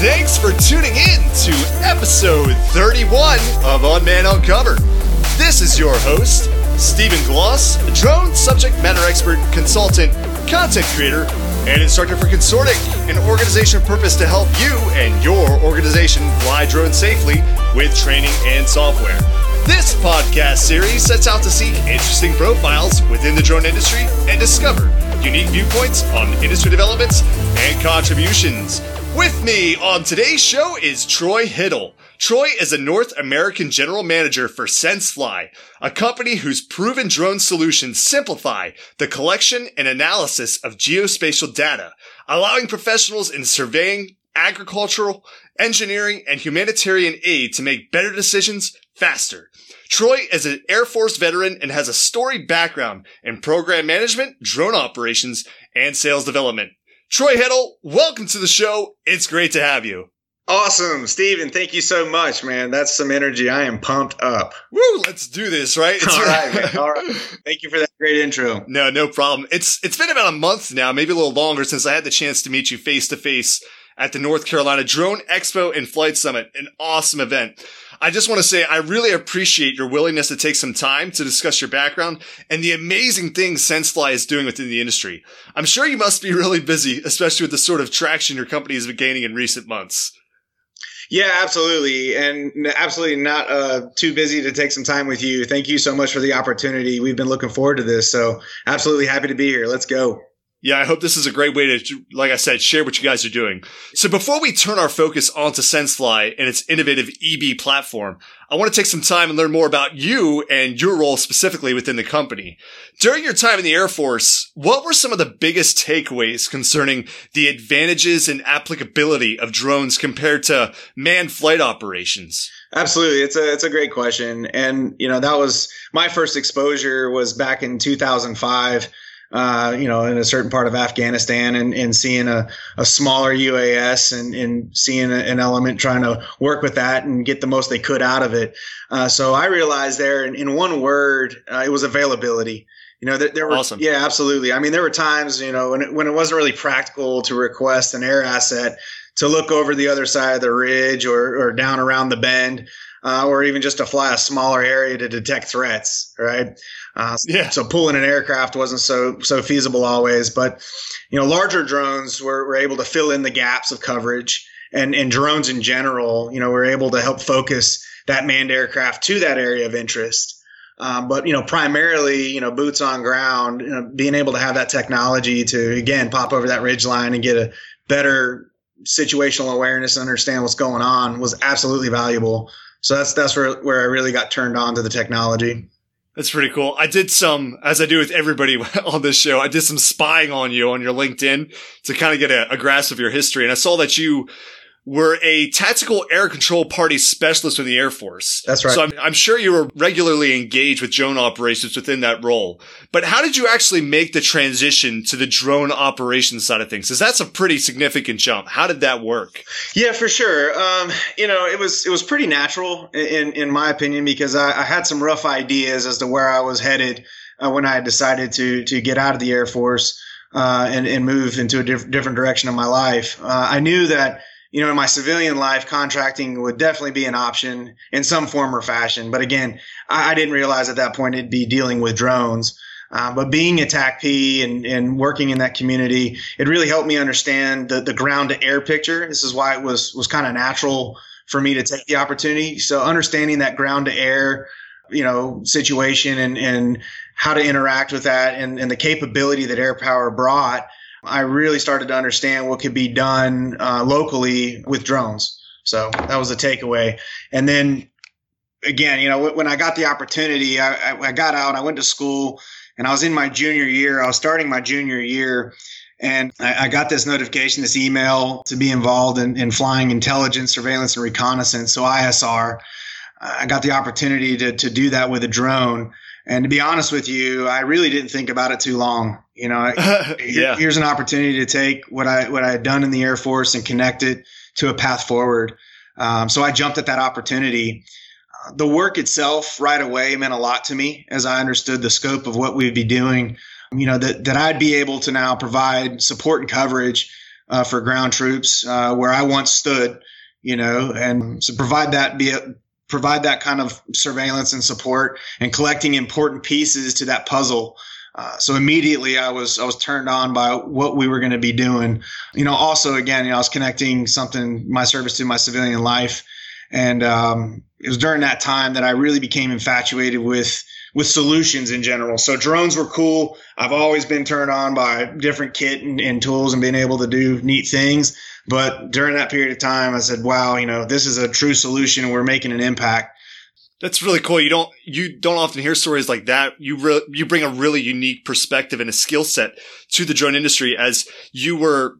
Thanks for tuning in to episode 31 of Unmanned Uncovered. This is your host, Stephen Gloss, drone subject matter expert, consultant, content creator, and instructor for Consortiq, an organization purpose to help you and your organization fly drones safely with training and software. This podcast series sets out to seek interesting profiles within the drone industry and discover unique viewpoints on industry developments and contributions. With me on today's show is Troy Hittle. Troy is a North American general manager for SenseFly, a company whose proven drone solutions simplify the collection and analysis of geospatial data, allowing professionals in surveying, agricultural, engineering, and humanitarian aid to make better decisions faster. Troy is an Air Force veteran and has a storied background in program management, drone operations, and sales development. Troy Hittle, welcome to the show. It's great to have you. Awesome, Steven. Thank you so much, man. That's some energy. I am pumped up. Woo, let's do this, right? It's All right, man. All right. Thank you for that great intro. No, no problem. It's it's been about a month now, maybe a little longer since I had the chance to meet you face to face at the North Carolina Drone Expo and Flight Summit, an awesome event. I just want to say I really appreciate your willingness to take some time to discuss your background and the amazing things SenseFly is doing within the industry. I'm sure you must be really busy, especially with the sort of traction your company has been gaining in recent months. Yeah, absolutely. And absolutely not uh, too busy to take some time with you. Thank you so much for the opportunity. We've been looking forward to this. So, absolutely happy to be here. Let's go. Yeah, I hope this is a great way to, like I said, share what you guys are doing. So before we turn our focus onto SenseFly and its innovative eBee platform, I want to take some time and learn more about you and your role specifically within the company. During your time in the Air Force, what were some of the biggest takeaways concerning the advantages and applicability of drones compared to manned flight operations? Absolutely. It's a, it's a great question. And, you know, that was my first exposure was back in 2005 uh, you know, in a certain part of Afghanistan and, and seeing a, a smaller UAS and, and seeing an element trying to work with that and get the most they could out of it. Uh, so I realized there in, in one word, uh, it was availability. You know, there, there were, awesome. yeah, absolutely. I mean, there were times, you know, when it, when it wasn't really practical to request an air asset to look over the other side of the ridge or, or down around the bend, uh, or even just to fly a smaller area to detect threats, right? Uh, yeah. So pulling an aircraft wasn't so so feasible always, but you know larger drones were, were able to fill in the gaps of coverage, and and drones in general, you know, were able to help focus that manned aircraft to that area of interest. Um, but you know, primarily, you know, boots on ground, you know, being able to have that technology to again pop over that ridge line and get a better situational awareness and understand what's going on was absolutely valuable. So that's that's where where I really got turned on to the technology. That's pretty cool. I did some, as I do with everybody on this show, I did some spying on you on your LinkedIn to kind of get a, a grasp of your history. And I saw that you were a tactical air control party specialist in the Air Force. That's right. So I'm, I'm, sure you were regularly engaged with drone operations within that role. But how did you actually make the transition to the drone operations side of things? Because that's a pretty significant jump. How did that work? Yeah, for sure. Um, you know, it was it was pretty natural in in my opinion because I, I had some rough ideas as to where I was headed uh, when I decided to to get out of the Air Force. Uh, and, and move into a diff- different direction of my life. Uh, I knew that you know, in my civilian life, contracting would definitely be an option in some form or fashion. But again, I, I didn't realize at that point it'd be dealing with drones. Uh, but being a TACP and, and working in that community, it really helped me understand the, the ground to air picture. This is why it was, was kind of natural for me to take the opportunity. So understanding that ground to air, you know, situation and, and how to interact with that and, and the capability that air power brought – I really started to understand what could be done uh, locally with drones. So that was a takeaway. And then again, you know, when I got the opportunity, I, I got out, I went to school, and I was in my junior year. I was starting my junior year. And I, I got this notification, this email to be involved in, in flying intelligence, surveillance, and reconnaissance. So ISR. I got the opportunity to, to do that with a drone. And to be honest with you, I really didn't think about it too long. You know, yeah. here's an opportunity to take what I what I had done in the Air Force and connect it to a path forward. Um, so I jumped at that opportunity. Uh, the work itself right away meant a lot to me as I understood the scope of what we'd be doing. You know that that I'd be able to now provide support and coverage uh, for ground troops uh, where I once stood, you know, and so provide that be a, provide that kind of surveillance and support and collecting important pieces to that puzzle. Uh, so immediately I was I was turned on by what we were going to be doing. You know, also again, you know, I was connecting something my service to my civilian life, and um, it was during that time that I really became infatuated with with solutions in general. So drones were cool. I've always been turned on by different kit and, and, tools and being able to do neat things. But during that period of time, I said, wow, you know, this is a true solution we're making an impact. That's really cool. You don't you don't often hear stories like that. You re- you bring a really unique perspective and a skill set to the drone industry as you were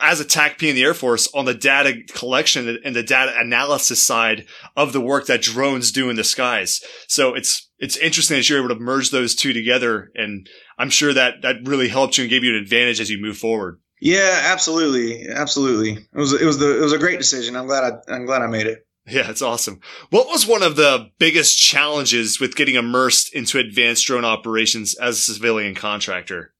as a TACP in the Air Force on the data collection and the data analysis side of the work that drones do in the skies. So it's it's interesting that you're able to merge those two together, and I'm sure that that really helped you and gave you an advantage as you move forward. Yeah, absolutely, absolutely. It was it was the it was a great decision. I'm glad I I'm glad I made it. Yeah, it's awesome. What was one of the biggest challenges with getting immersed into advanced drone operations as a civilian contractor?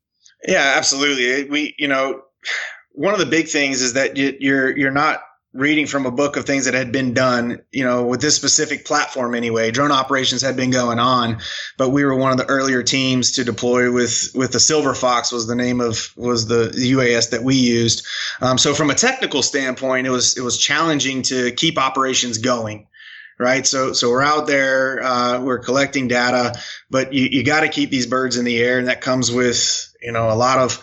Yeah, absolutely. We, you know, one of the big things is that you're you're not reading from a book of things that had been done, you know, with this specific platform anyway. Drone operations had been going on, but we were one of the earlier teams to deploy with with the Silver Fox was the name of was the UAS that we used. Um, so from a technical standpoint, it was it was challenging to keep operations going. Right. So, so we're out there, uh, we're collecting data, but you, you got to keep these birds in the air. And that comes with, you know, a lot of,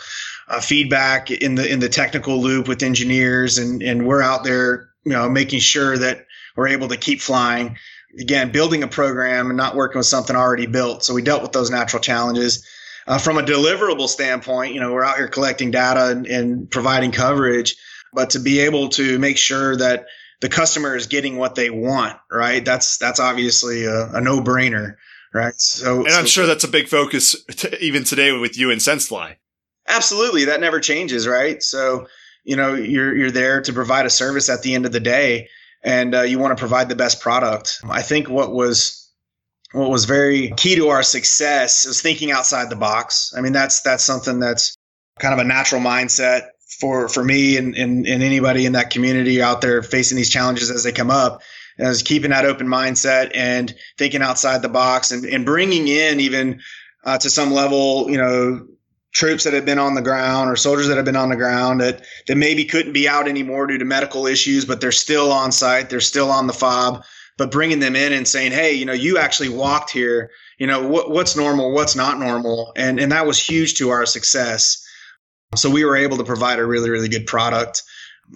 uh, feedback in the in the technical loop with engineers, and and we're out there, you know, making sure that we're able to keep flying. Again, building a program and not working with something already built. So we dealt with those natural challenges. Uh, from a deliverable standpoint, you know, we're out here collecting data and, and providing coverage, but to be able to make sure that the customer is getting what they want, right? That's that's obviously a, a no brainer, right? So, and I'm so, sure that's a big focus even today with you and SenseFly. Absolutely, that never changes, right? So, you know, you're you're there to provide a service at the end of the day, and uh, you want to provide the best product. I think what was what was very key to our success is thinking outside the box. I mean, that's that's something that's kind of a natural mindset for for me and, and, and anybody in that community out there facing these challenges as they come up is keeping that open mindset and thinking outside the box and, and bringing in even uh, to some level, you know, troops that have been on the ground or soldiers that have been on the ground that, that maybe couldn't be out anymore due to medical issues, but they're still on site. They're still on the fob, but bringing them in and saying, Hey, you know, you actually walked here, you know, what, what's normal, what's not normal. And, and that was huge to our success. So we were able to provide a really, really good product.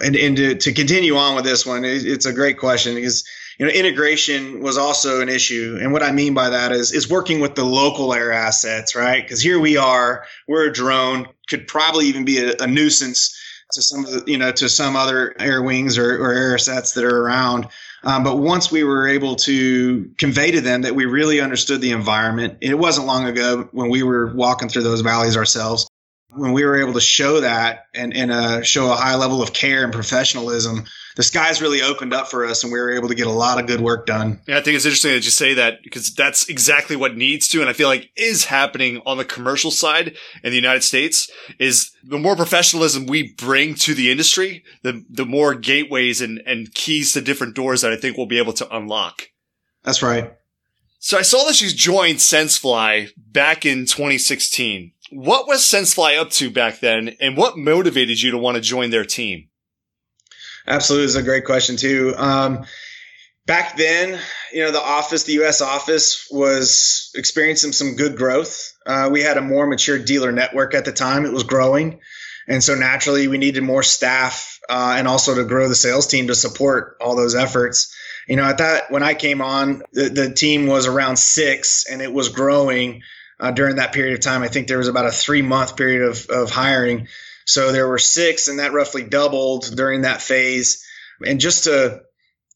And, and to, to continue on with this one, it, it's a great question because you know, integration was also an issue. And what I mean by that is, is working with the local air assets, right? Because here we are, we're a drone, could probably even be a, a nuisance to some of the, you know, to some other air wings or, or air assets that are around. Um, but once we were able to convey to them that we really understood the environment, it wasn't long ago when we were walking through those valleys ourselves. When we were able to show that and, and uh, show a high level of care and professionalism, the skies really opened up for us and we were able to get a lot of good work done. Yeah, I think it's interesting that you say that because that's exactly what needs to, and I feel like is happening on the commercial side in the United States is the more professionalism we bring to the industry, the, the more gateways and, and keys to different doors that I think we'll be able to unlock. That's right. So I saw that you joined SenseFly back in 2016. What was SenseFly up to back then, and what motivated you to want to join their team? Absolutely, it's a great question too. Um, back then, you know, the office, the U.S. office, was experiencing some good growth. Uh, we had a more mature dealer network at the time; it was growing, and so naturally, we needed more staff uh, and also to grow the sales team to support all those efforts. You know, at that when I came on, the, the team was around six, and it was growing. Uh, during that period of time, I think there was about a three month period of, of hiring. So there were six, and that roughly doubled during that phase. And just to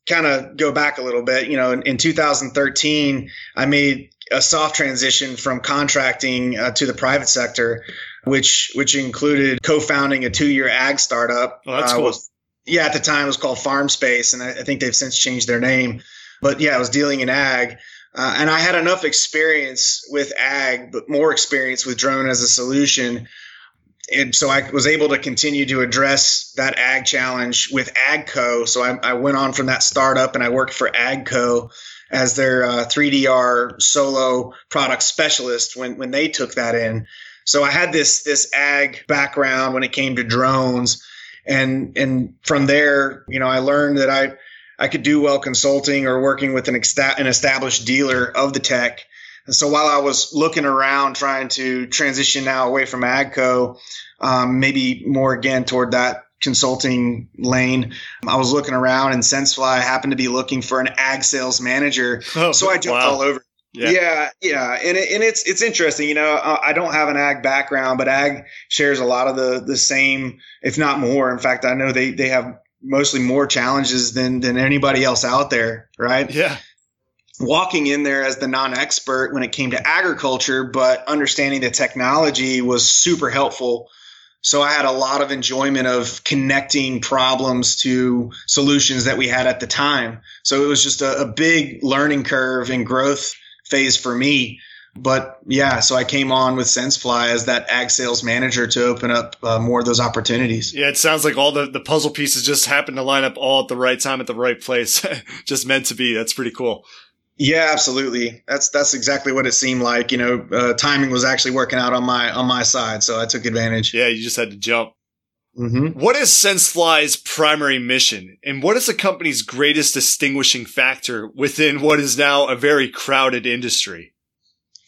kind of go back a little bit, you know, in, in 2013, I made a soft transition from contracting uh, to the private sector, which which included co-founding a two-year ag startup. Oh, that's uh, cool. Was, yeah, at the time it was called Farm Space, and I, I, think they've since changed their name. But yeah, I was dealing in ag. Uh, and I had enough experience with ag, but more experience with drone as a solution and so I was able to continue to address that ag challenge with AGCO. So I, I went on from that startup and I worked for AGCO as their uh, 3DR solo product specialist when when they took that in. So I had this this ag background when it came to drones, and and from there, you know, I learned that I I could do well consulting or working with an, an established dealer of the tech. And so while I was looking around trying to transition now away from AGCO, um, maybe more again toward that consulting lane, I was looking around and SenseFly happened to be looking for an ag sales manager. Oh, so I jumped wow. all over. Yeah. yeah, yeah, and it, and it's it's interesting. You know, I don't have an ag background, but ag shares a lot of the the same, if not more. In fact, I know they they have mostly more challenges than than anybody else out there, right? Yeah. Walking in there as the non-expert when it came to agriculture, but understanding the technology was super helpful. So I had a lot of enjoyment of connecting problems to solutions that we had at the time. So it was just a, a big learning curve and growth phase for me. But yeah, so I came on with SenseFly as that ag sales manager to open up uh, more of those opportunities. Yeah, it sounds like all the, the puzzle pieces just happened to line up all at the right time at the right place. just meant to be. That's pretty cool. Yeah, absolutely. That's that's exactly what it seemed like. You know, uh, timing was actually working out on my on my side, so I took advantage. Yeah, you just had to jump. Mm-hmm. What is SenseFly's primary mission, and what is the company's greatest distinguishing factor within what is now a very crowded industry?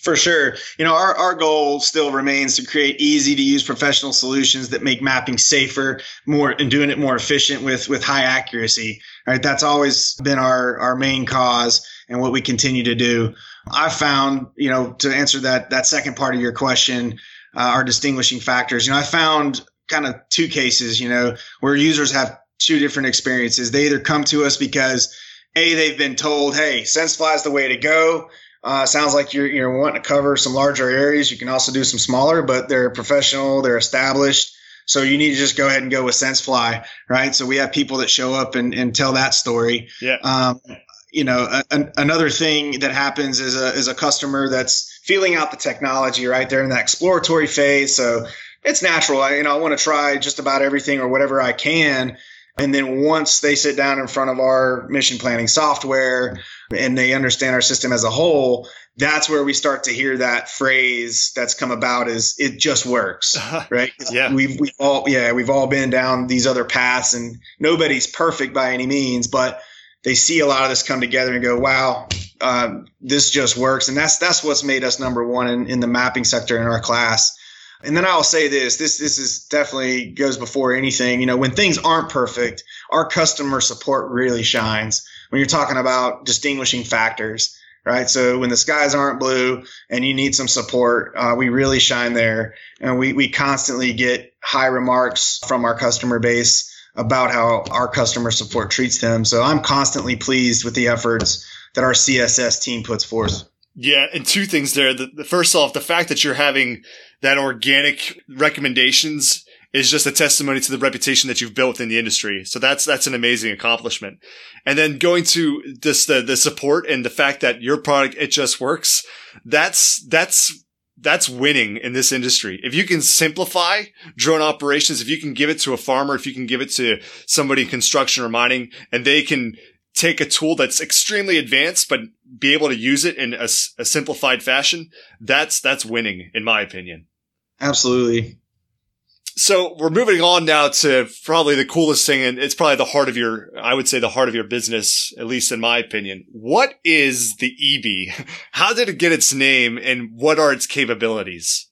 For sure. You know, our, our goal still remains to create easy to use professional solutions that make mapping safer, more and doing it more efficient with, with high accuracy. Right. That's always been our, our main cause and what we continue to do. I found, you know, to answer that, that second part of your question, uh, our distinguishing factors, you know, I found kind of two cases, you know, where users have two different experiences. They either come to us because a, they've been told, Hey, SenseFly is the way to go. Uh, sounds like you're you're wanting to cover some larger areas. You can also do some smaller, but they're professional, they're established. So you need to just go ahead and go with SenseFly, right? So we have people that show up and, and tell that story. Yeah. Um, you know, a, another thing that happens is a is a customer that's feeling out the technology, right? They're in that exploratory phase, so it's natural. I, you know, I want to try just about everything or whatever I can. And then once they sit down in front of our mission planning software and they understand our system as a whole, that's where we start to hear that phrase that's come about is it just works, uh-huh. right? yeah. We've, we've all, yeah, we've all been down these other paths and nobody's perfect by any means, but they see a lot of this come together and go, wow, uh, this just works. And that's, that's what's made us number one in, in the mapping sector in our class and then I'll say this: this this is definitely goes before anything. You know, when things aren't perfect, our customer support really shines. When you're talking about distinguishing factors, right? So when the skies aren't blue and you need some support, uh, we really shine there, and we we constantly get high remarks from our customer base about how our customer support treats them. So I'm constantly pleased with the efforts that our CSS team puts forth. Yeah, and two things there. The, the, first off, the fact that you're having that organic recommendations is just a testimony to the reputation that you've built in the industry. So that's that's an amazing accomplishment. And then going to this the the support and the fact that your product it just works. That's that's that's winning in this industry. If you can simplify drone operations, if you can give it to a farmer, if you can give it to somebody in construction or mining, and they can take a tool that's extremely advanced, but be able to use it in a, a simplified fashion, that's, that's winning in my opinion. Absolutely. So we're moving on now to probably the coolest thing, and it's probably the heart of your, I would say the heart of your business, at least in my opinion. What is the eBee? How did it get its name and what are its capabilities?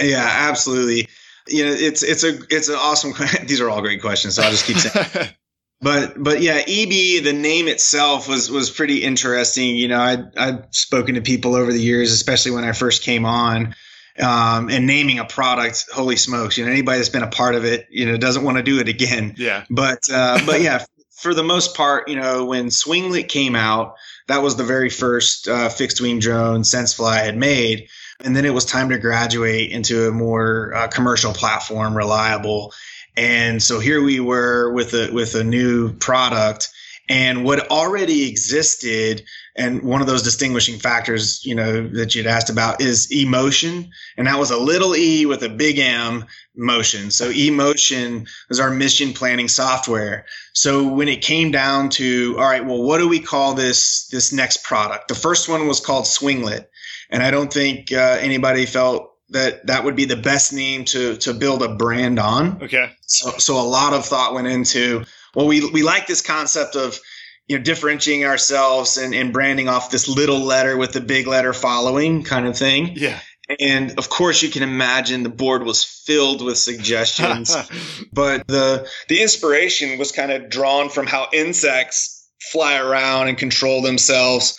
Yeah, absolutely. You know, it's, it's a, it's an awesome, these are all great questions. So I'll just keep saying, but but yeah, eBee, the name itself was was pretty interesting. You know, I I've spoken to people over the years, especially when I first came on. Um, and naming a product, holy smokes! You know, anybody that's been a part of it, you know, doesn't want to do it again. Yeah. But uh, but yeah, for the most part, you know, when Swinglet came out, that was the very first uh, fixed wing drone SenseFly had made, and then it was time to graduate into a more uh, commercial platform, reliable. And so here we were with a with a new product And what already existed, and one of those distinguishing factors, you know, that you'd asked about is eMotion. And that was a little e with a big M motion. So eMotion was our mission planning software. So when it came down to, all right, well, what do we call this, this next product? The first one was called Swinglet. And I don't think uh, anybody felt that that would be the best name to, to build a brand on. Okay. So, so a lot of thought went into, well, we, we like this concept of, you know, differentiating ourselves and, and branding off this little letter with the big letter following kind of thing. Yeah. And of course, you can imagine the board was filled with suggestions, but the the inspiration was kind of drawn from how insects fly around and control themselves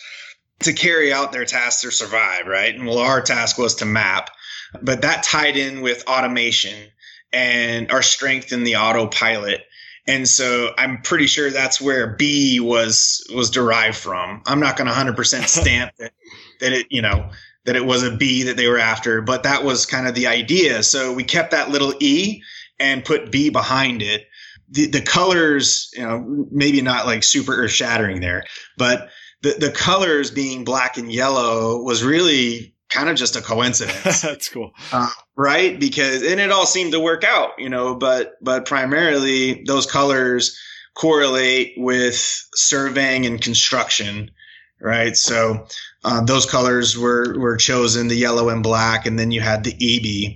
to carry out their tasks or survive, right? And well, our task was to map, but that tied in with automation and our strength in the autopilot. And so I'm pretty sure that's where B was was derived from. I'm not going to 100% stamp that that it, you know, that it was a B that they were after, but that was kind of the idea. So we kept that little E and put B behind it. The, the colors, you know, maybe not like super earth shattering there, but the, the colors being black and yellow was really kind of just a coincidence. That's cool. Uh, right. Because, and it all seemed to work out, you know, but, but primarily those colors correlate with surveying and construction. Right. So, uh, those colors were, were chosen, the yellow and black, and then you had the eBee.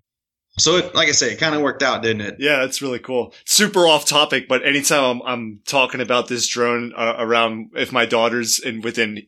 So, it, like I say, it kind of worked out, didn't it? Yeah, that's really cool. Super off topic, but anytime I'm, I'm talking about this drone uh, around, if my daughter's in within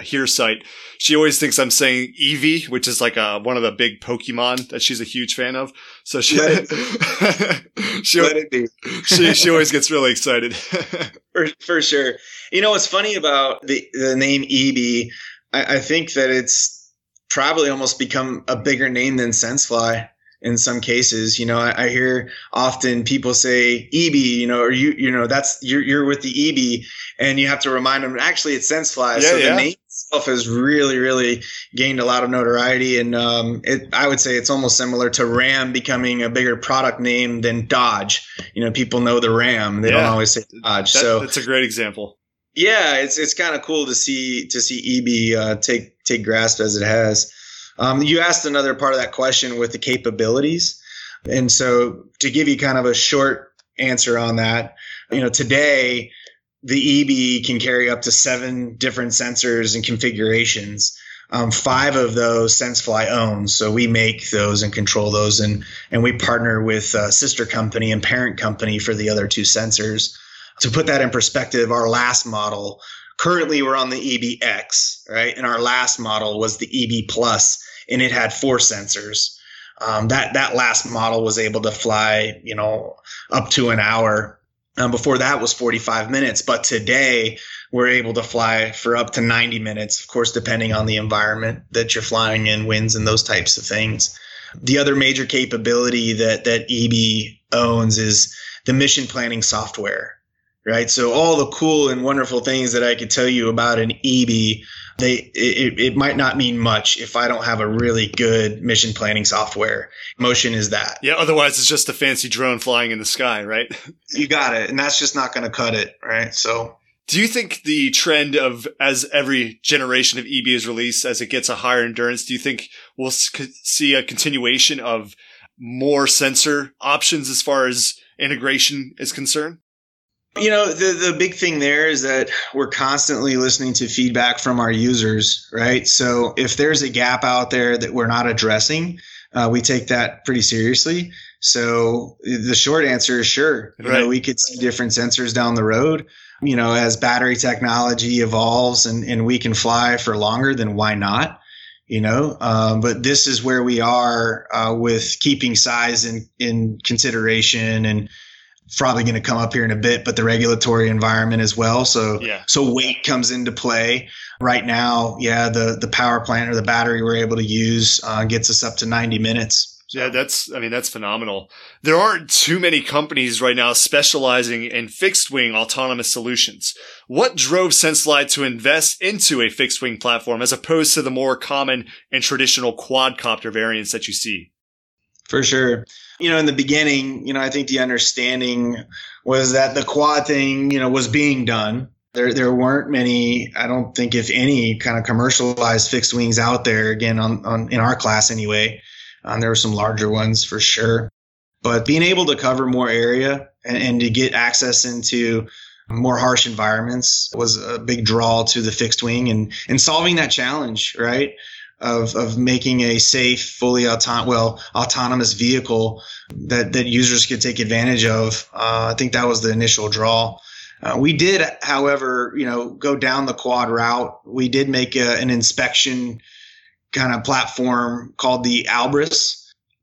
hear sight, she always thinks I'm saying Eevee, which is like a, one of the big Pokemon that she's a huge fan of. So she, she, she, she always gets really excited. for, for sure. You know, what's funny about the, the name eBee, I, I think that it's probably almost become a bigger name than SenseFly in some cases. You know, I, I, hear often people say eBee, you know, or you, you know, that's you're you're with the eBee, and you have to remind them. Actually, it's SenseFly. Yeah, so yeah. the name itself has really, really gained a lot of notoriety, and um, it, I would say it's almost similar to Ram becoming a bigger product name than Dodge. You know, people know the Ram; they yeah. don't always say Dodge. That, so that's a great example. Yeah, it's it's kind of cool to see to see eBee uh, take take grasp as it has. Um, you asked another part of that question with the capabilities. And so to give you kind of a short answer on that, you know, today the eBee can carry up to seven different sensors and configurations. Um, five of those SenseFly owns, so we make those and control those, and and we partner with a sister company and parent company for the other two sensors. To put that in perspective, our last model currently we're on the eBee X, right? And our last model was the eBee Plus, and it had four sensors. Um, that that last model was able to fly, you know, up to an hour. Um, before that was 45 minutes, but today we're able to fly for up to 90 minutes. Of course, depending on the environment that you're flying in, winds and those types of things. The other major capability that that eBee owns is the mission planning software, right? So all the cool and wonderful things that I could tell you about an eBee they it, it might not mean much if I don't have a really good mission planning software. Motion is that. Yeah, otherwise it's just a fancy drone flying in the sky, right? you got it. And that's just not going to cut it, right? So do you think the trend of as every generation of eBee is released, as it gets a higher endurance, do you think we'll see a continuation of more sensor options as far as integration is concerned? You know, the, the big thing there is that we're constantly listening to feedback from our users, right? So if there's a gap out there that we're not addressing, uh, we take that pretty seriously. So the short answer is sure. You right. know, we could see different sensors down the road. You know, as battery technology evolves and, and we can fly for longer, then why not? You know, um, but this is where we are uh, with keeping size in, in consideration and probably going to come up here in a bit, but the regulatory environment as well. So, yeah. so weight comes into play. Right now, yeah, the the power plant or the battery we're able to use uh, gets us up to 90 minutes. Yeah, that's, I mean, that's phenomenal. There aren't too many companies right now specializing in fixed wing autonomous solutions. What drove SenseFly to invest into a fixed wing platform as opposed to the more common and traditional quadcopter variants that you see? For sure you know, in the beginning, you know, I think the understanding was that the quad thing, you know, was being done, There, there weren't many, I don't think, if any, kind of commercialized fixed wings out there. Again, on, on in our class anyway. Um, there were some larger ones for sure, but being able to cover more area and, and to get access into more harsh environments was a big draw to the fixed wing and, and solving that challenge, right? Of, of making a safe, fully auton- well, autonomous vehicle that, that users could take advantage of. Uh, I think that was the initial draw. Uh, we did, however, you know, go down the quad route. We did make a, an inspection kind of platform called the Albris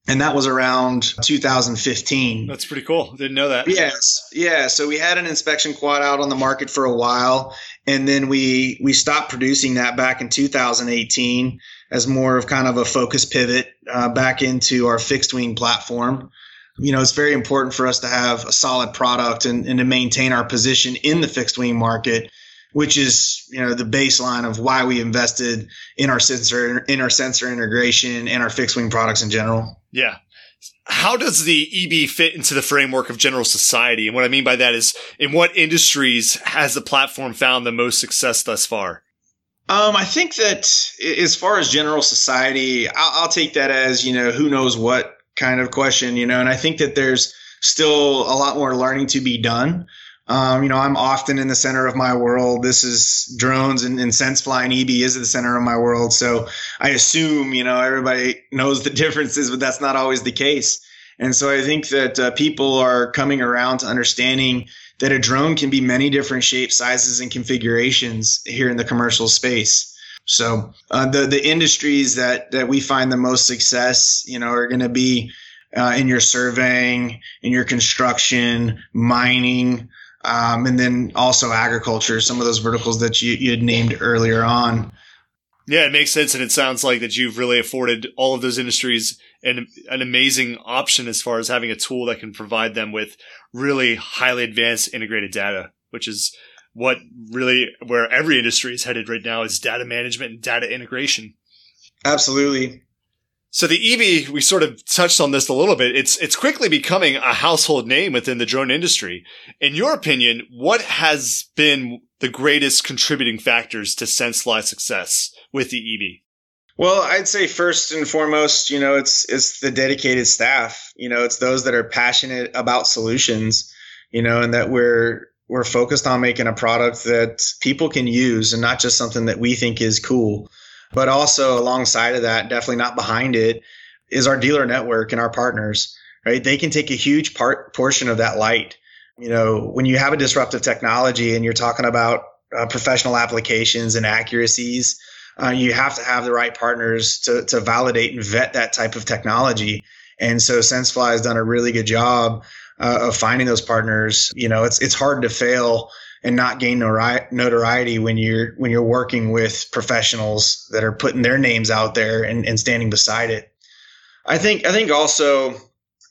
and that was around 2015. That's pretty cool. Didn't know that. Yes, yeah. So we had an inspection quad out on the market for a while, and then we we stopped producing that back in 2018 as more of kind of a focus pivot uh, back into our fixed wing platform. You know, it's very important for us to have a solid product and, and to maintain our position in the fixed wing market which is you know the baseline of why we invested in our sensor in our sensor integration and our fixed wing products in general. Yeah. How does the eBee fit into the framework of general society? And what I mean by that is, in what industries has the platform found the most success thus far? Um, I think that as far as general society, I'll, I'll take that as you know who knows what kind of question, you know, and I think that there's still a lot more learning to be done. Um, you know, I'm often in the center of my world. This is drones and, and sense flying eBee is the center of my world. So I assume, you know, everybody knows the differences, but that's not always the case. And so I think that uh, people are coming around to understanding that a drone can be many different shapes, sizes, and configurations here in the commercial space. So uh, the the industries that that we find the most success, you know, are going to be uh, in your surveying, in your construction, mining, um, and then also agriculture, some of those verticals that you, you had named earlier on. Yeah, it makes sense, and it sounds like that you've really afforded all of those industries an an amazing option as far as having a tool that can provide them with really highly advanced integrated data, which is what really where every industry is headed right now is data management and data integration. Absolutely. So the eBee, we sort of touched on this a little bit. It's it's quickly becoming a household name within the drone industry. In your opinion, what has been the greatest contributing factors to SenseFly's success with the eBee? Well, I'd say first and foremost, you know, it's it's the dedicated staff. You know, it's those that are passionate about solutions. You know, and that we're we're focused on making a product that people can use and not just something that we think is cool. But also alongside of that, definitely not behind it, is our dealer network and our partners, right? They can take a huge part portion of that light. You know, when you have a disruptive technology and you're talking about uh, professional applications and accuracies, uh, you have to have the right partners to, to validate and vet that type of technology. And so SenseFly has done a really good job uh, of finding those partners. You know, it's it's hard to fail and not gain notoriety when you're when you're working with professionals that are putting their names out there and, and standing beside it. I think I think also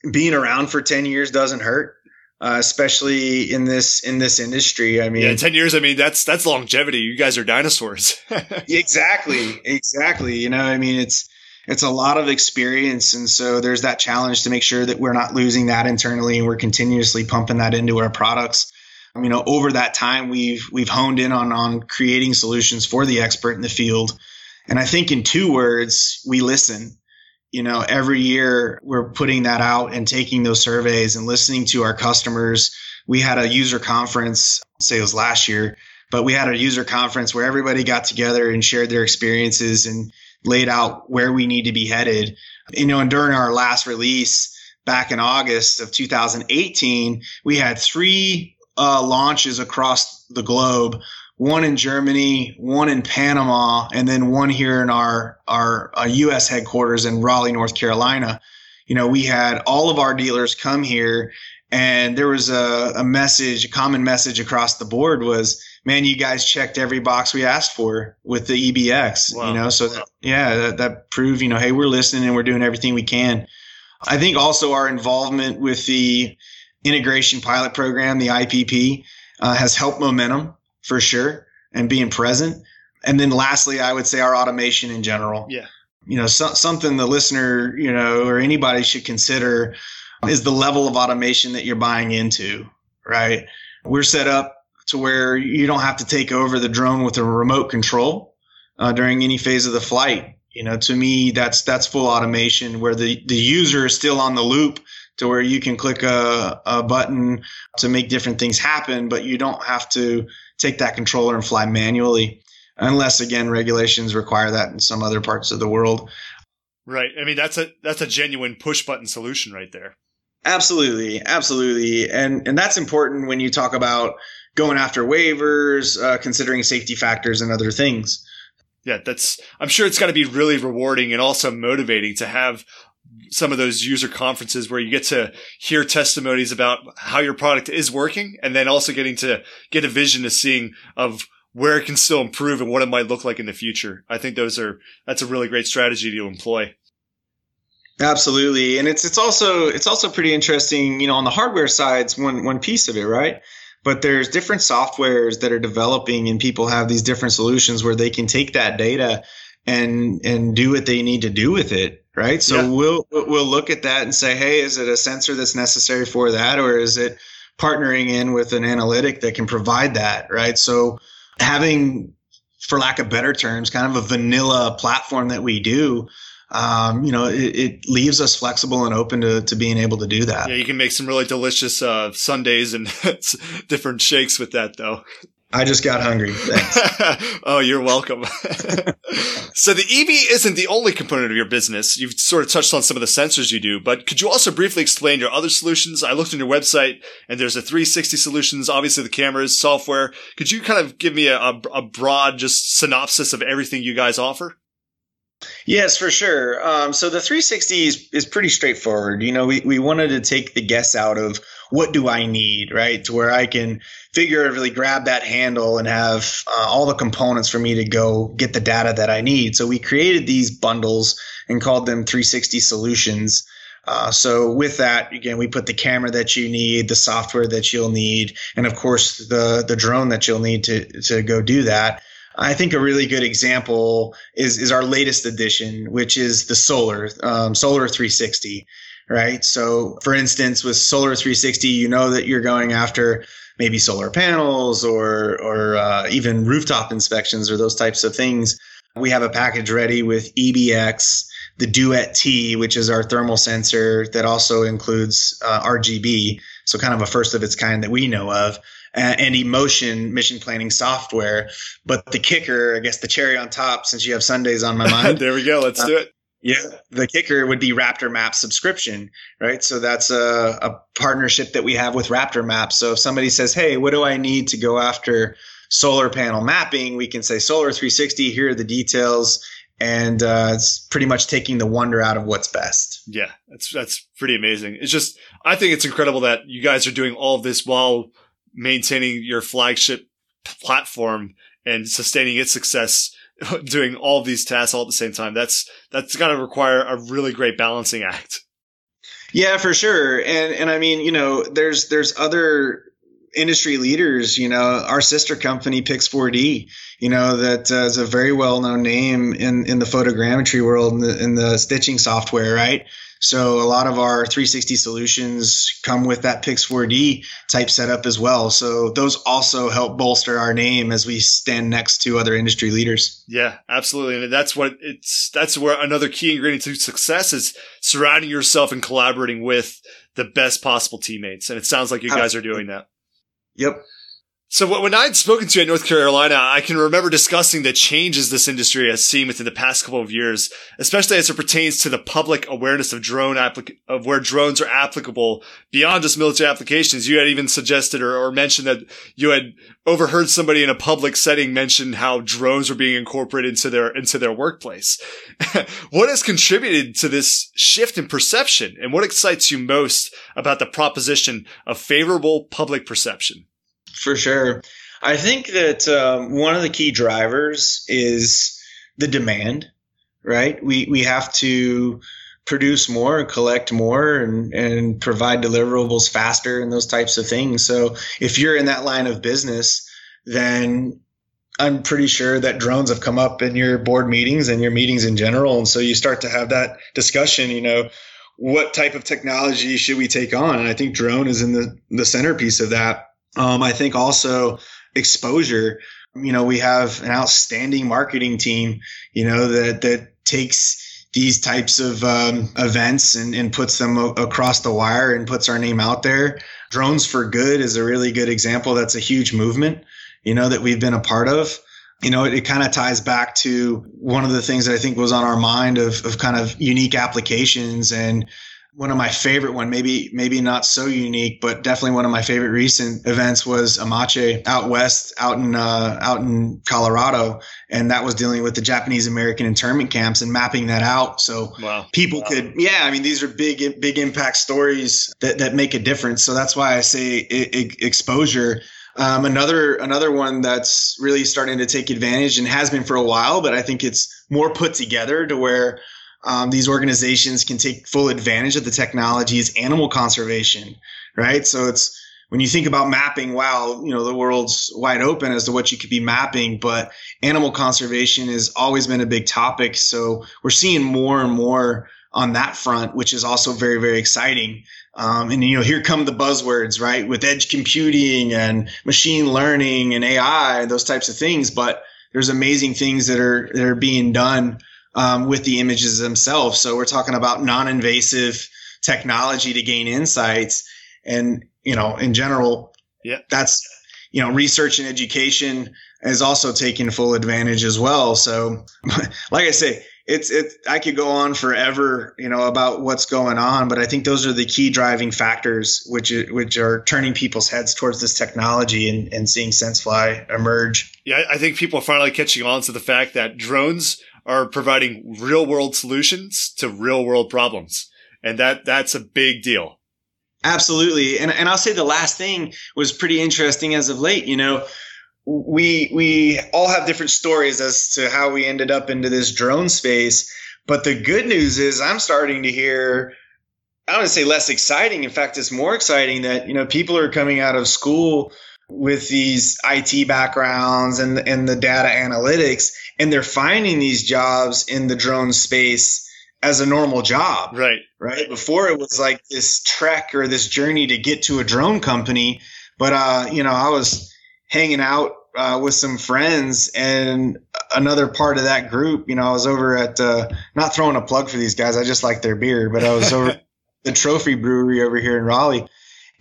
being around for 10 years doesn't hurt. Uh, especially in this in this industry. I mean, yeah, ten years. I mean, that's that's longevity. You guys are dinosaurs. exactly, exactly. You know, I mean, it's it's a lot of experience, and so there's that challenge to make sure that we're not losing that internally, and we're continuously pumping that into our products you know, over that time, we've we've honed in on on creating solutions for the expert in the field. And I think in two words, we listen. You know, every year we're putting that out and taking those surveys and listening to our customers. We had a user conference, say it was last year, but we had a user conference where everybody got together and shared their experiences and laid out where we need to be headed. You know, and during our last release back in August of 2018, we had three uh, launches across the globe. One in Germany, one in Panama, and then one here in our our uh, U.S. headquarters in Raleigh, North Carolina. You know, we had all of our dealers come here, and there was a, a message, a common message across the board was, "Man, you guys checked every box we asked for with the eBee X." Wow. You know, so that, yeah, that, that proved, you know, hey, we're listening and we're doing everything we can. I think also our involvement with the integration pilot program, the IPP, uh, has helped momentum for sure and being present. And then lastly, I would say our automation in general. Yeah. You know, so, something the listener, you know, or anybody should consider is the level of automation that you're buying into, right? We're set up to where you don't have to take over the drone with a remote control uh, during any phase of the flight. You know, to me, that's that's full automation where the the user is still on the loop to where you can click a, a button to make different things happen, but you don't have to take that controller and fly manually, unless again regulations require that in some other parts of the world. Right. I mean, that's a that's a genuine push button solution right there. Absolutely, absolutely, and and that's important when you talk about going after waivers, uh, considering safety factors and other things. Yeah, that's. I'm sure it's got to be really rewarding and also motivating to have some of those user conferences where you get to hear testimonies about how your product is working, and then also getting to get a vision of seeing of where it can still improve and what it might look like in the future. I think those are that's a really great strategy to employ. Absolutely, and it's it's also it's also pretty interesting. You know, on the hardware side's one one piece of it, right? But there's different softwares that are developing, and people have these different solutions where they can take that data and and do what they need to do with it, right? So yeah. we'll we'll look at that and say, hey, is it a sensor that's necessary for that, or is it partnering in with an analytic that can provide that, right? So having, for lack of better terms, kind of a vanilla platform that we do um, you know, it, it, leaves us flexible and open to, to being able to do that. Yeah, you can make some really delicious uh, sundaes and different shakes with that, though. I just got hungry. oh, you're welcome. so the eBee isn't the only component of your business. You've sort of touched on some of the sensors you do, but could you also briefly explain your other solutions? I looked on your website and there's a 360 solutions, obviously the cameras, software. Could you kind of give me a, a, a broad just synopsis of everything you guys offer? Yes, for sure. Um, so the 360 is, is pretty straightforward. You know, we, we wanted to take the guess out of what do I need, right? To where I can figuratively grab that handle and have uh, all the components for me to go get the data that I need. So we created these bundles and called them 360 solutions. Uh, so with that, again, we put the camera that you need, the software that you'll need, and of course the the drone that you'll need to to go do that. I think a really good example is is our latest edition, which is the solar um, solar 360, right? So, for instance, with solar 360, you know that you're going after maybe solar panels or or uh, even rooftop inspections or those types of things. We have a package ready with eBee X, the Duet T, which is our thermal sensor that also includes uh, RGB, so kind of a first of its kind that we know of and eMotion mission planning software. But the kicker, I guess the cherry on top, since you have sundaes on my mind. there we go. Let's uh, do it. Yeah, the kicker would be Raptor Map subscription, right? So that's a, a partnership that we have with Raptor Map. So if somebody says, "Hey, what do I need to go after solar panel mapping?" We can say Solar 360. Here are the details, and uh, it's pretty much taking the wonder out of what's best. Yeah, that's that's pretty amazing. It's just I think it's incredible that you guys are doing all of this while maintaining your flagship platform and sustaining its success doing all these tasks all at the same time. That's that's got to require a really great balancing act. Yeah for sure. And and i mean you know there's there's other industry leaders you know our sister company pix4d you know that uh, is a very well known name in in the photogrammetry world in the, in the stitching software right so a lot of our 360 solutions come with that Pix4D type setup as well. So those also help bolster our name as we stand next to other industry leaders. Yeah, absolutely. And that's what it's, that's where another key ingredient to success is surrounding yourself and collaborating with the best possible teammates. And it sounds like you guys are doing that. Yep. So when I'd spoken to you at North Carolina, I can remember discussing the changes this industry has seen within the past couple of years, especially as it pertains to the public awareness of drone applic- of where drones are applicable beyond just military applications. You had even suggested or, or mentioned that you had overheard somebody in a public setting mention how drones were being incorporated into their into their workplace. what has contributed to this shift in perception, and what excites you most about the proposition of favorable public perception? For sure. I think that um, one of the key drivers is the demand, right? We, we have to produce more, collect more, and, and provide deliverables faster and those types of things. So if you're in that line of business, then I'm pretty sure that drones have come up in your board meetings and your meetings in general. And so you start to have that discussion, you know, what type of technology should we take on? And I think drone is in the, the centerpiece of that. Um, I think also exposure. You know, we have an outstanding marketing team, you know, that, that takes these types of um, events and, and puts them o- across the wire and puts our name out there. Drones for Good is a really good example. That's a huge movement, you know, that we've been a part of. You know, it, it kind of ties back to one of the things that I think was on our mind of, of kind of unique applications and one of my favorite one, maybe maybe not so unique, but definitely one of my favorite recent events was Amache out west, out in uh, out in Colorado, and that was dealing with the Japanese American internment camps and mapping that out, so wow. people wow. could, yeah, I mean these are big big impact stories that that make a difference. So that's why I say it, it, exposure. Um, another another one that's really starting to take advantage and has been for a while, but I think it's more put together to where um, these organizations can take full advantage of the technology is animal conservation, right? So it's when you think about mapping, wow, you know, the world's wide open as to what you could be mapping, but animal conservation has always been a big topic. So we're seeing more and more on that front, which is also very, very exciting. Um, and you know, here come the buzzwords, right? With edge computing and machine learning and AI, those types of things. But there's amazing things that are that are being done um, with the images themselves. So we're talking about non-invasive technology to gain insights, and you know, in general, yeah, that's you know, research and education is also taking full advantage as well. So, like I say, it's it. I could go on forever, you know, about what's going on, but I think those are the key driving factors, which which are turning people's heads towards this technology and, and seeing SenseFly emerge. Yeah, I think people are finally catching on to the fact that drones are providing real world solutions to real world problems. And that, that's a big deal. Absolutely. And, and I'll say the last thing was pretty interesting as of late. You know, we, we all have different stories as to how we ended up into this drone space. But the good news is I'm starting to hear I don't want to say less exciting. In fact, it's more exciting that, you know, people are coming out of school with these IT backgrounds and, and the data analytics and they're finding these jobs in the drone space as a normal job. Right. Right. Before it was like this trek or this journey to get to a drone company. But, uh, you know, I was hanging out uh, with some friends and another part of that group, you know, I was over at, uh, not throwing a plug for these guys. I just like their beer, but I was over the trophy brewery over here in Raleigh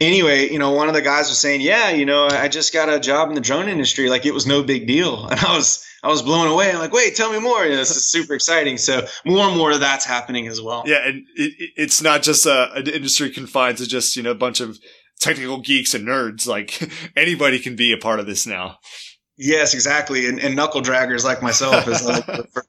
anyway, you know, one of the guys was saying, "Yeah, you know, I just got a job in the drone industry. Like it was no big deal." And I was I was blown away. I'm like, "Wait, tell me more." You know, this is super exciting. So more and more of that's happening as well. Yeah, and it, it's not just a, an industry confined to just you know a bunch of technical geeks and nerds. Like anybody can be a part of this now. Yes, exactly. And, and knuckle draggers like myself is like,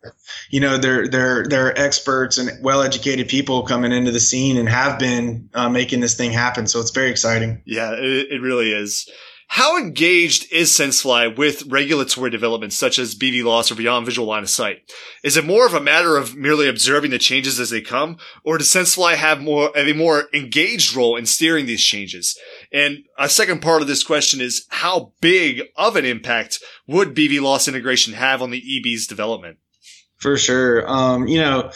you know, they're, they're, they're experts and well educated people coming into the scene and have been uh, making this thing happen. So it's very exciting. Yeah, it, it really is. How engaged is SenseFly with regulatory developments such as BVLOS or beyond visual line of sight? Is it more of a matter of merely observing the changes as they come, or does SenseFly have more a more engaged role in steering these changes? And a second part of this question is how big of an impact would BVLOS integration have on the eBee's development? For sure. Um, you know,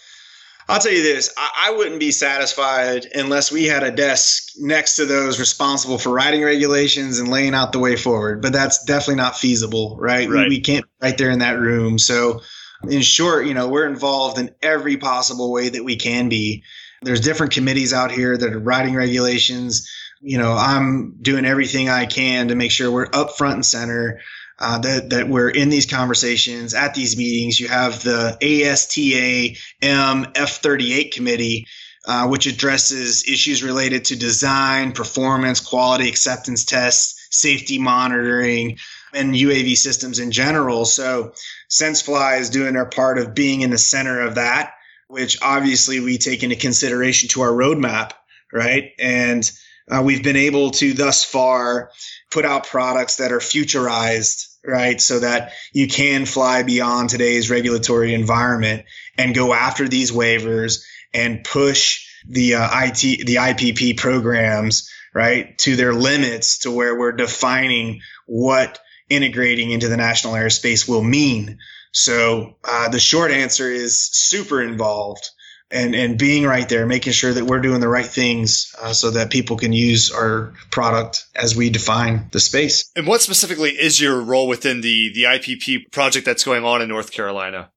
I'll tell you this: I, I, wouldn't be satisfied unless we had a desk next to those responsible for writing regulations and laying out the way forward. But that's definitely not feasible, right? right. We, we can't right there in that room. So, in short, you know, we're involved in every possible way that we can be. There's different committees out here that are writing regulations. You know, I'm doing everything I can to make sure we're up front and center uh, that, that we're in these conversations at these meetings. You have the ASTA M F38 committee, uh, which addresses issues related to design, performance, quality acceptance tests, safety monitoring, and UAV systems in general. So SenseFly is doing their part of being in the center of that, which obviously we take into consideration to our roadmap, right? And uh, we've been able to thus far put out products that are futurized right? So that you can fly beyond today's regulatory environment and go after these waivers and push the uh, IT, the IPP programs, right, to their limits to where we're defining what integrating into the national airspace will mean. So uh, the short answer is super involved. And and being right there, making sure that we're doing the right things uh, so that people can use our product as we define the space. And what specifically is your role within the the IPP project that's going on in North Carolina?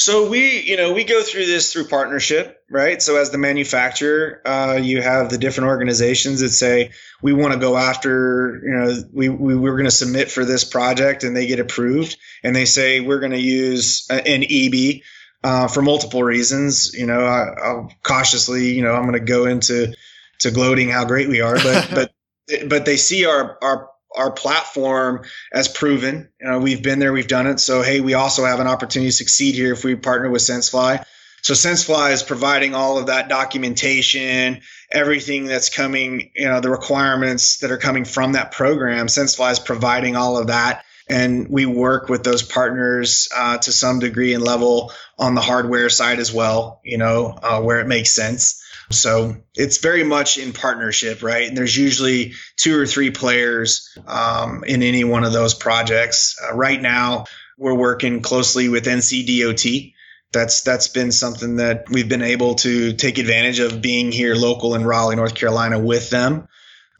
So we, you know, we go through this through partnership, right? So as the manufacturer, uh, you have the different organizations that say we want to go after, you know, we, we we're going to submit for this project, and they get approved, and they say we're going to use an eBee uh, for multiple reasons. You know, I, will cautiously, you know, I'm going to go into to gloating how great we are, but but but they see our our our platform as proven. You know, we've been there, we've done it. So hey, we also have an opportunity to succeed here if we partner with SenseFly. So SenseFly is providing all of that documentation, everything that's coming, you know, the requirements that are coming from that program. SenseFly is providing all of that and we work with those partners uh, to some degree and level on the hardware side as well you know uh, where it makes sense. So it's very much in partnership right? And there's usually two or three players um, in any one of those projects. Uh, right now we're working closely with ncdot that's that's been something that we've been able to take advantage of being here local in raleigh north carolina with them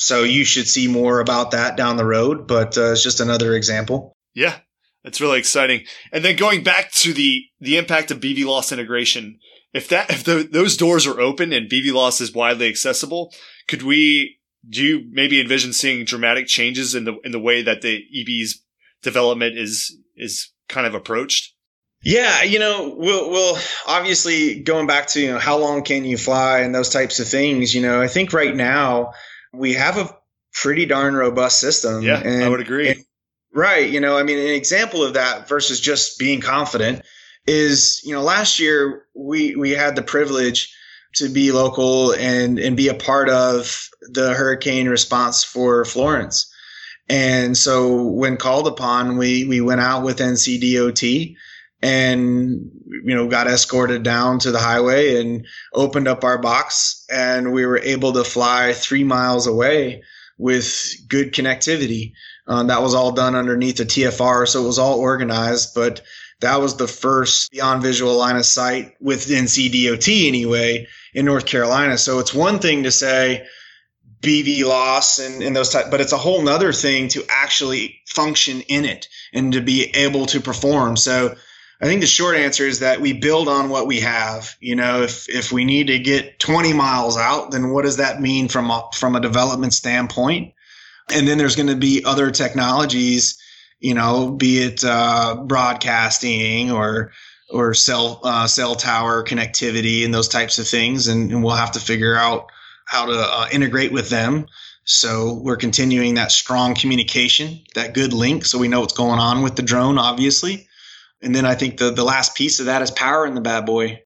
so you should see more about that down the road, but uh, it's just another example. Yeah, that's really exciting. And then going back to the the impact of BVLOS integration, if that if the, those doors are open and BVLOS is widely accessible, could we do you maybe envision seeing dramatic changes in the in the way that the eBee's development is is kind of approached? Yeah, you know, we'll, we'll obviously going back to you know how long can you fly and those types of things. You know, I think right now we have a pretty darn robust system. Yeah, and, I would agree. And, right. You know, I mean, an example of that versus just being confident is, you know, last year we we had the privilege to be local and and be a part of the hurricane response for Florence. And so when called upon, we we went out with NCDOT and you know got escorted down to the highway and opened up our box and we were able to fly three miles away with good connectivity um, that was all done underneath a tfr so it was all organized but that was the first beyond visual line of sight with NCDOT anyway in north carolina so it's one thing to say BVLOS and, and those type, but it's a whole nother thing to actually function in it and to be able to perform. So I think the short answer is that we build on what we have. You know, if if we need to get 20 miles out, then what does that mean from a, from a development standpoint? And then there's going to be other technologies, you know, be it uh, broadcasting or or cell uh, cell tower connectivity and those types of things, and, and we'll have to figure out how to uh, integrate with them. So we're continuing that strong communication, that good link, so we know what's going on with the drone, obviously and then I think the the last piece of that is power in the bad boy.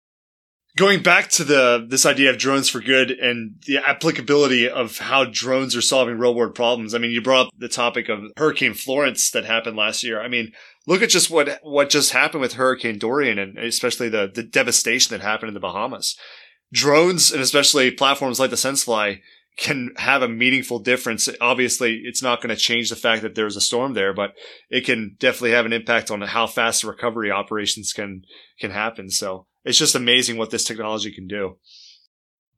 Going back to the this idea of drones for good and the applicability of how drones are solving real world problems. I mean, you brought up the topic of Hurricane Florence that happened last year. I mean, look at just what what just happened with Hurricane Dorian and especially the the devastation that happened in the Bahamas. Drones and especially platforms like the SenseFly can have a meaningful difference. Obviously, it's not going to change the fact that there's a storm there, but it can definitely have an impact on how fast recovery operations can can happen. So it's just amazing what this technology can do.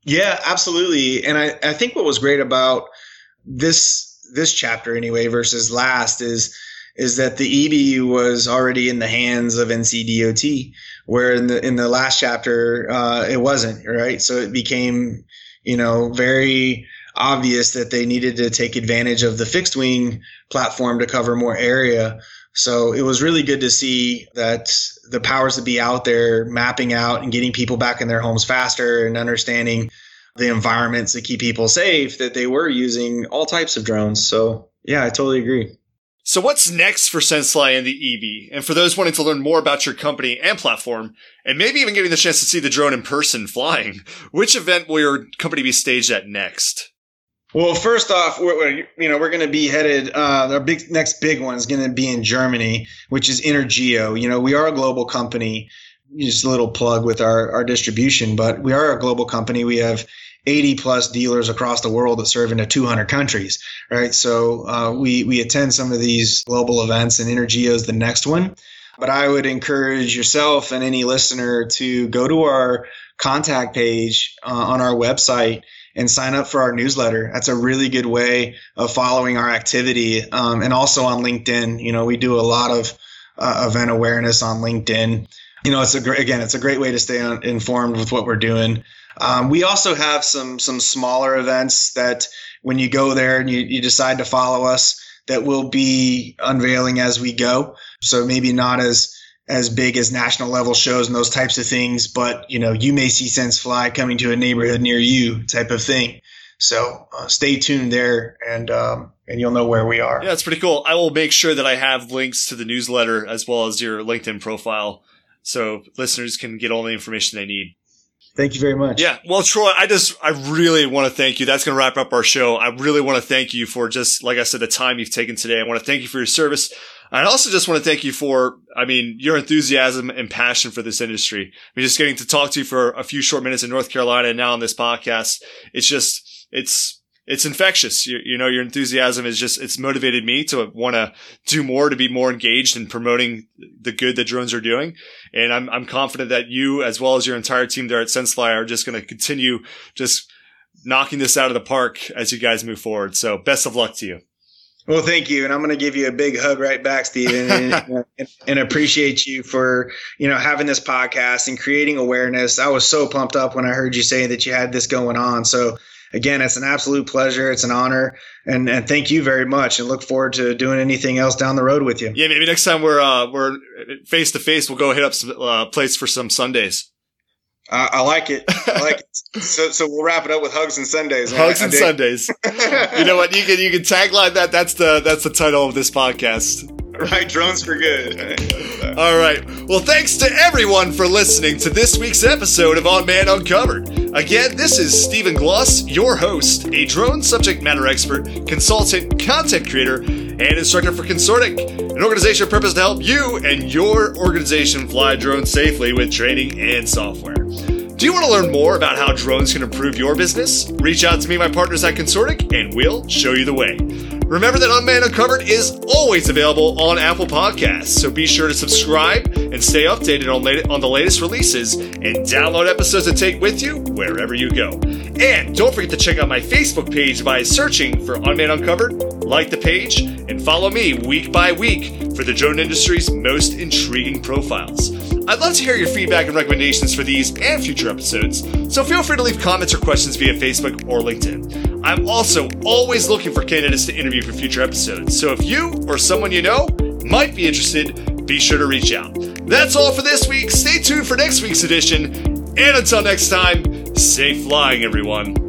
Yeah, absolutely. And I, I think what was great about this this chapter anyway versus last is is that the EBU was already in the hands of NCDOT, where in the in the last chapter uh, it wasn't right. So it became you know, very obvious that they needed to take advantage of the fixed wing platform to cover more area. So it was really good to see that the powers that be out there mapping out and getting people back in their homes faster and understanding the environments that keep people safe that they were using all types of drones. So yeah, I totally agree. So what's next for SenseFly and the eBee? And for those wanting to learn more about your company and platform, and maybe even getting the chance to see the drone in person flying, which event will your company be staged at next? Well, first off, we're, you know we're going to be headed. Uh, our big next big one is going to be in Germany, which is Intergeo. You know, we are a global company. Just a little plug with our our distribution, but we are a global company. We have 80 plus dealers across the world that serve into 200 countries, right? So uh, we we attend some of these global events, and Intergeo is the next one. But I would encourage yourself and any listener to go to our contact page uh, on our website and sign up for our newsletter. That's a really good way of following our activity. Um, and also on LinkedIn, you know, we do a lot of uh, event awareness on LinkedIn. You know, it's a great, again, it's a great way to stay on, informed with what we're doing. Um, we also have some, some smaller events that when you go there and you, you decide to follow us, that we'll be unveiling as we go. So maybe not as, as big as national level shows and those types of things, but you know, you may see SenseFly coming to a neighborhood near you type of thing. So uh, stay tuned there and, um, and you'll know where we are. Yeah, that's pretty cool. I will make sure that I have links to the newsletter as well as your LinkedIn profile so listeners can get all the information they need. Thank you very much. Yeah. Well, Troy, I just, I really want to thank you. That's going to wrap up our show. I really want to thank you for just, like I said, the time you've taken today. I want to thank you for your service. I also just want to thank you for, I mean, your enthusiasm and passion for this industry. I mean, just getting to talk to you for a few short minutes in North Carolina and now on this podcast. It's just, it's, it's infectious. You, you know, your enthusiasm is just, it's motivated me to want to do more, to be more engaged in promoting the good that drones are doing. And I'm, I'm confident that you, as well as your entire team there at SenseFly are just going to continue just knocking this out of the park as you guys move forward. So best of luck to you. Well, thank you, and I'm going to give you a big hug right back, Stephen, and, and, and, appreciate you for you know having this podcast and creating awareness. I was so pumped up when I heard you say that you had this going on. So again, it's an absolute pleasure. It's an honor. And, and thank you very much and look forward to doing anything else down the road with you. Yeah, maybe next time we're, uh, we're face to face, we'll go hit up some, uh, plates for some sundaes. Uh, I like it. I like it. So, so we'll wrap it up with hugs and Sundaes. Hugs and Sundaes. you know what? You can you can tagline that. That's the that's the title of this podcast. Right, drones for good. All right. Well, thanks to everyone for listening to this week's episode of Unmanned Uncovered. Again, this is Stephen Gloss, your host, a drone subject matter expert, consultant, content creator, and instructor for Consortiq, an organization purpose to help you and your organization fly drones safely with training and software. Do you want to learn more about how drones can improve your business? Reach out to me, my partners at Consortiq, and we'll show you the way. Remember that Unmanned Uncovered is always available on Apple Podcasts, so be sure to subscribe and stay updated on, late, on the latest releases and download episodes to take with you wherever you go. And don't forget to check out my Facebook page by searching for Unmanned Uncovered, like the page, and follow me week by week for the drone industry's most intriguing profiles. I'd love to hear your feedback and recommendations for these and future episodes, so feel free to leave comments or questions via Facebook or LinkedIn. I'm also always looking for candidates to interview for future episodes, so if you or someone you know might be interested, be sure to reach out. That's all for this week. Stay tuned for next week's edition, and until next time, safe flying, everyone.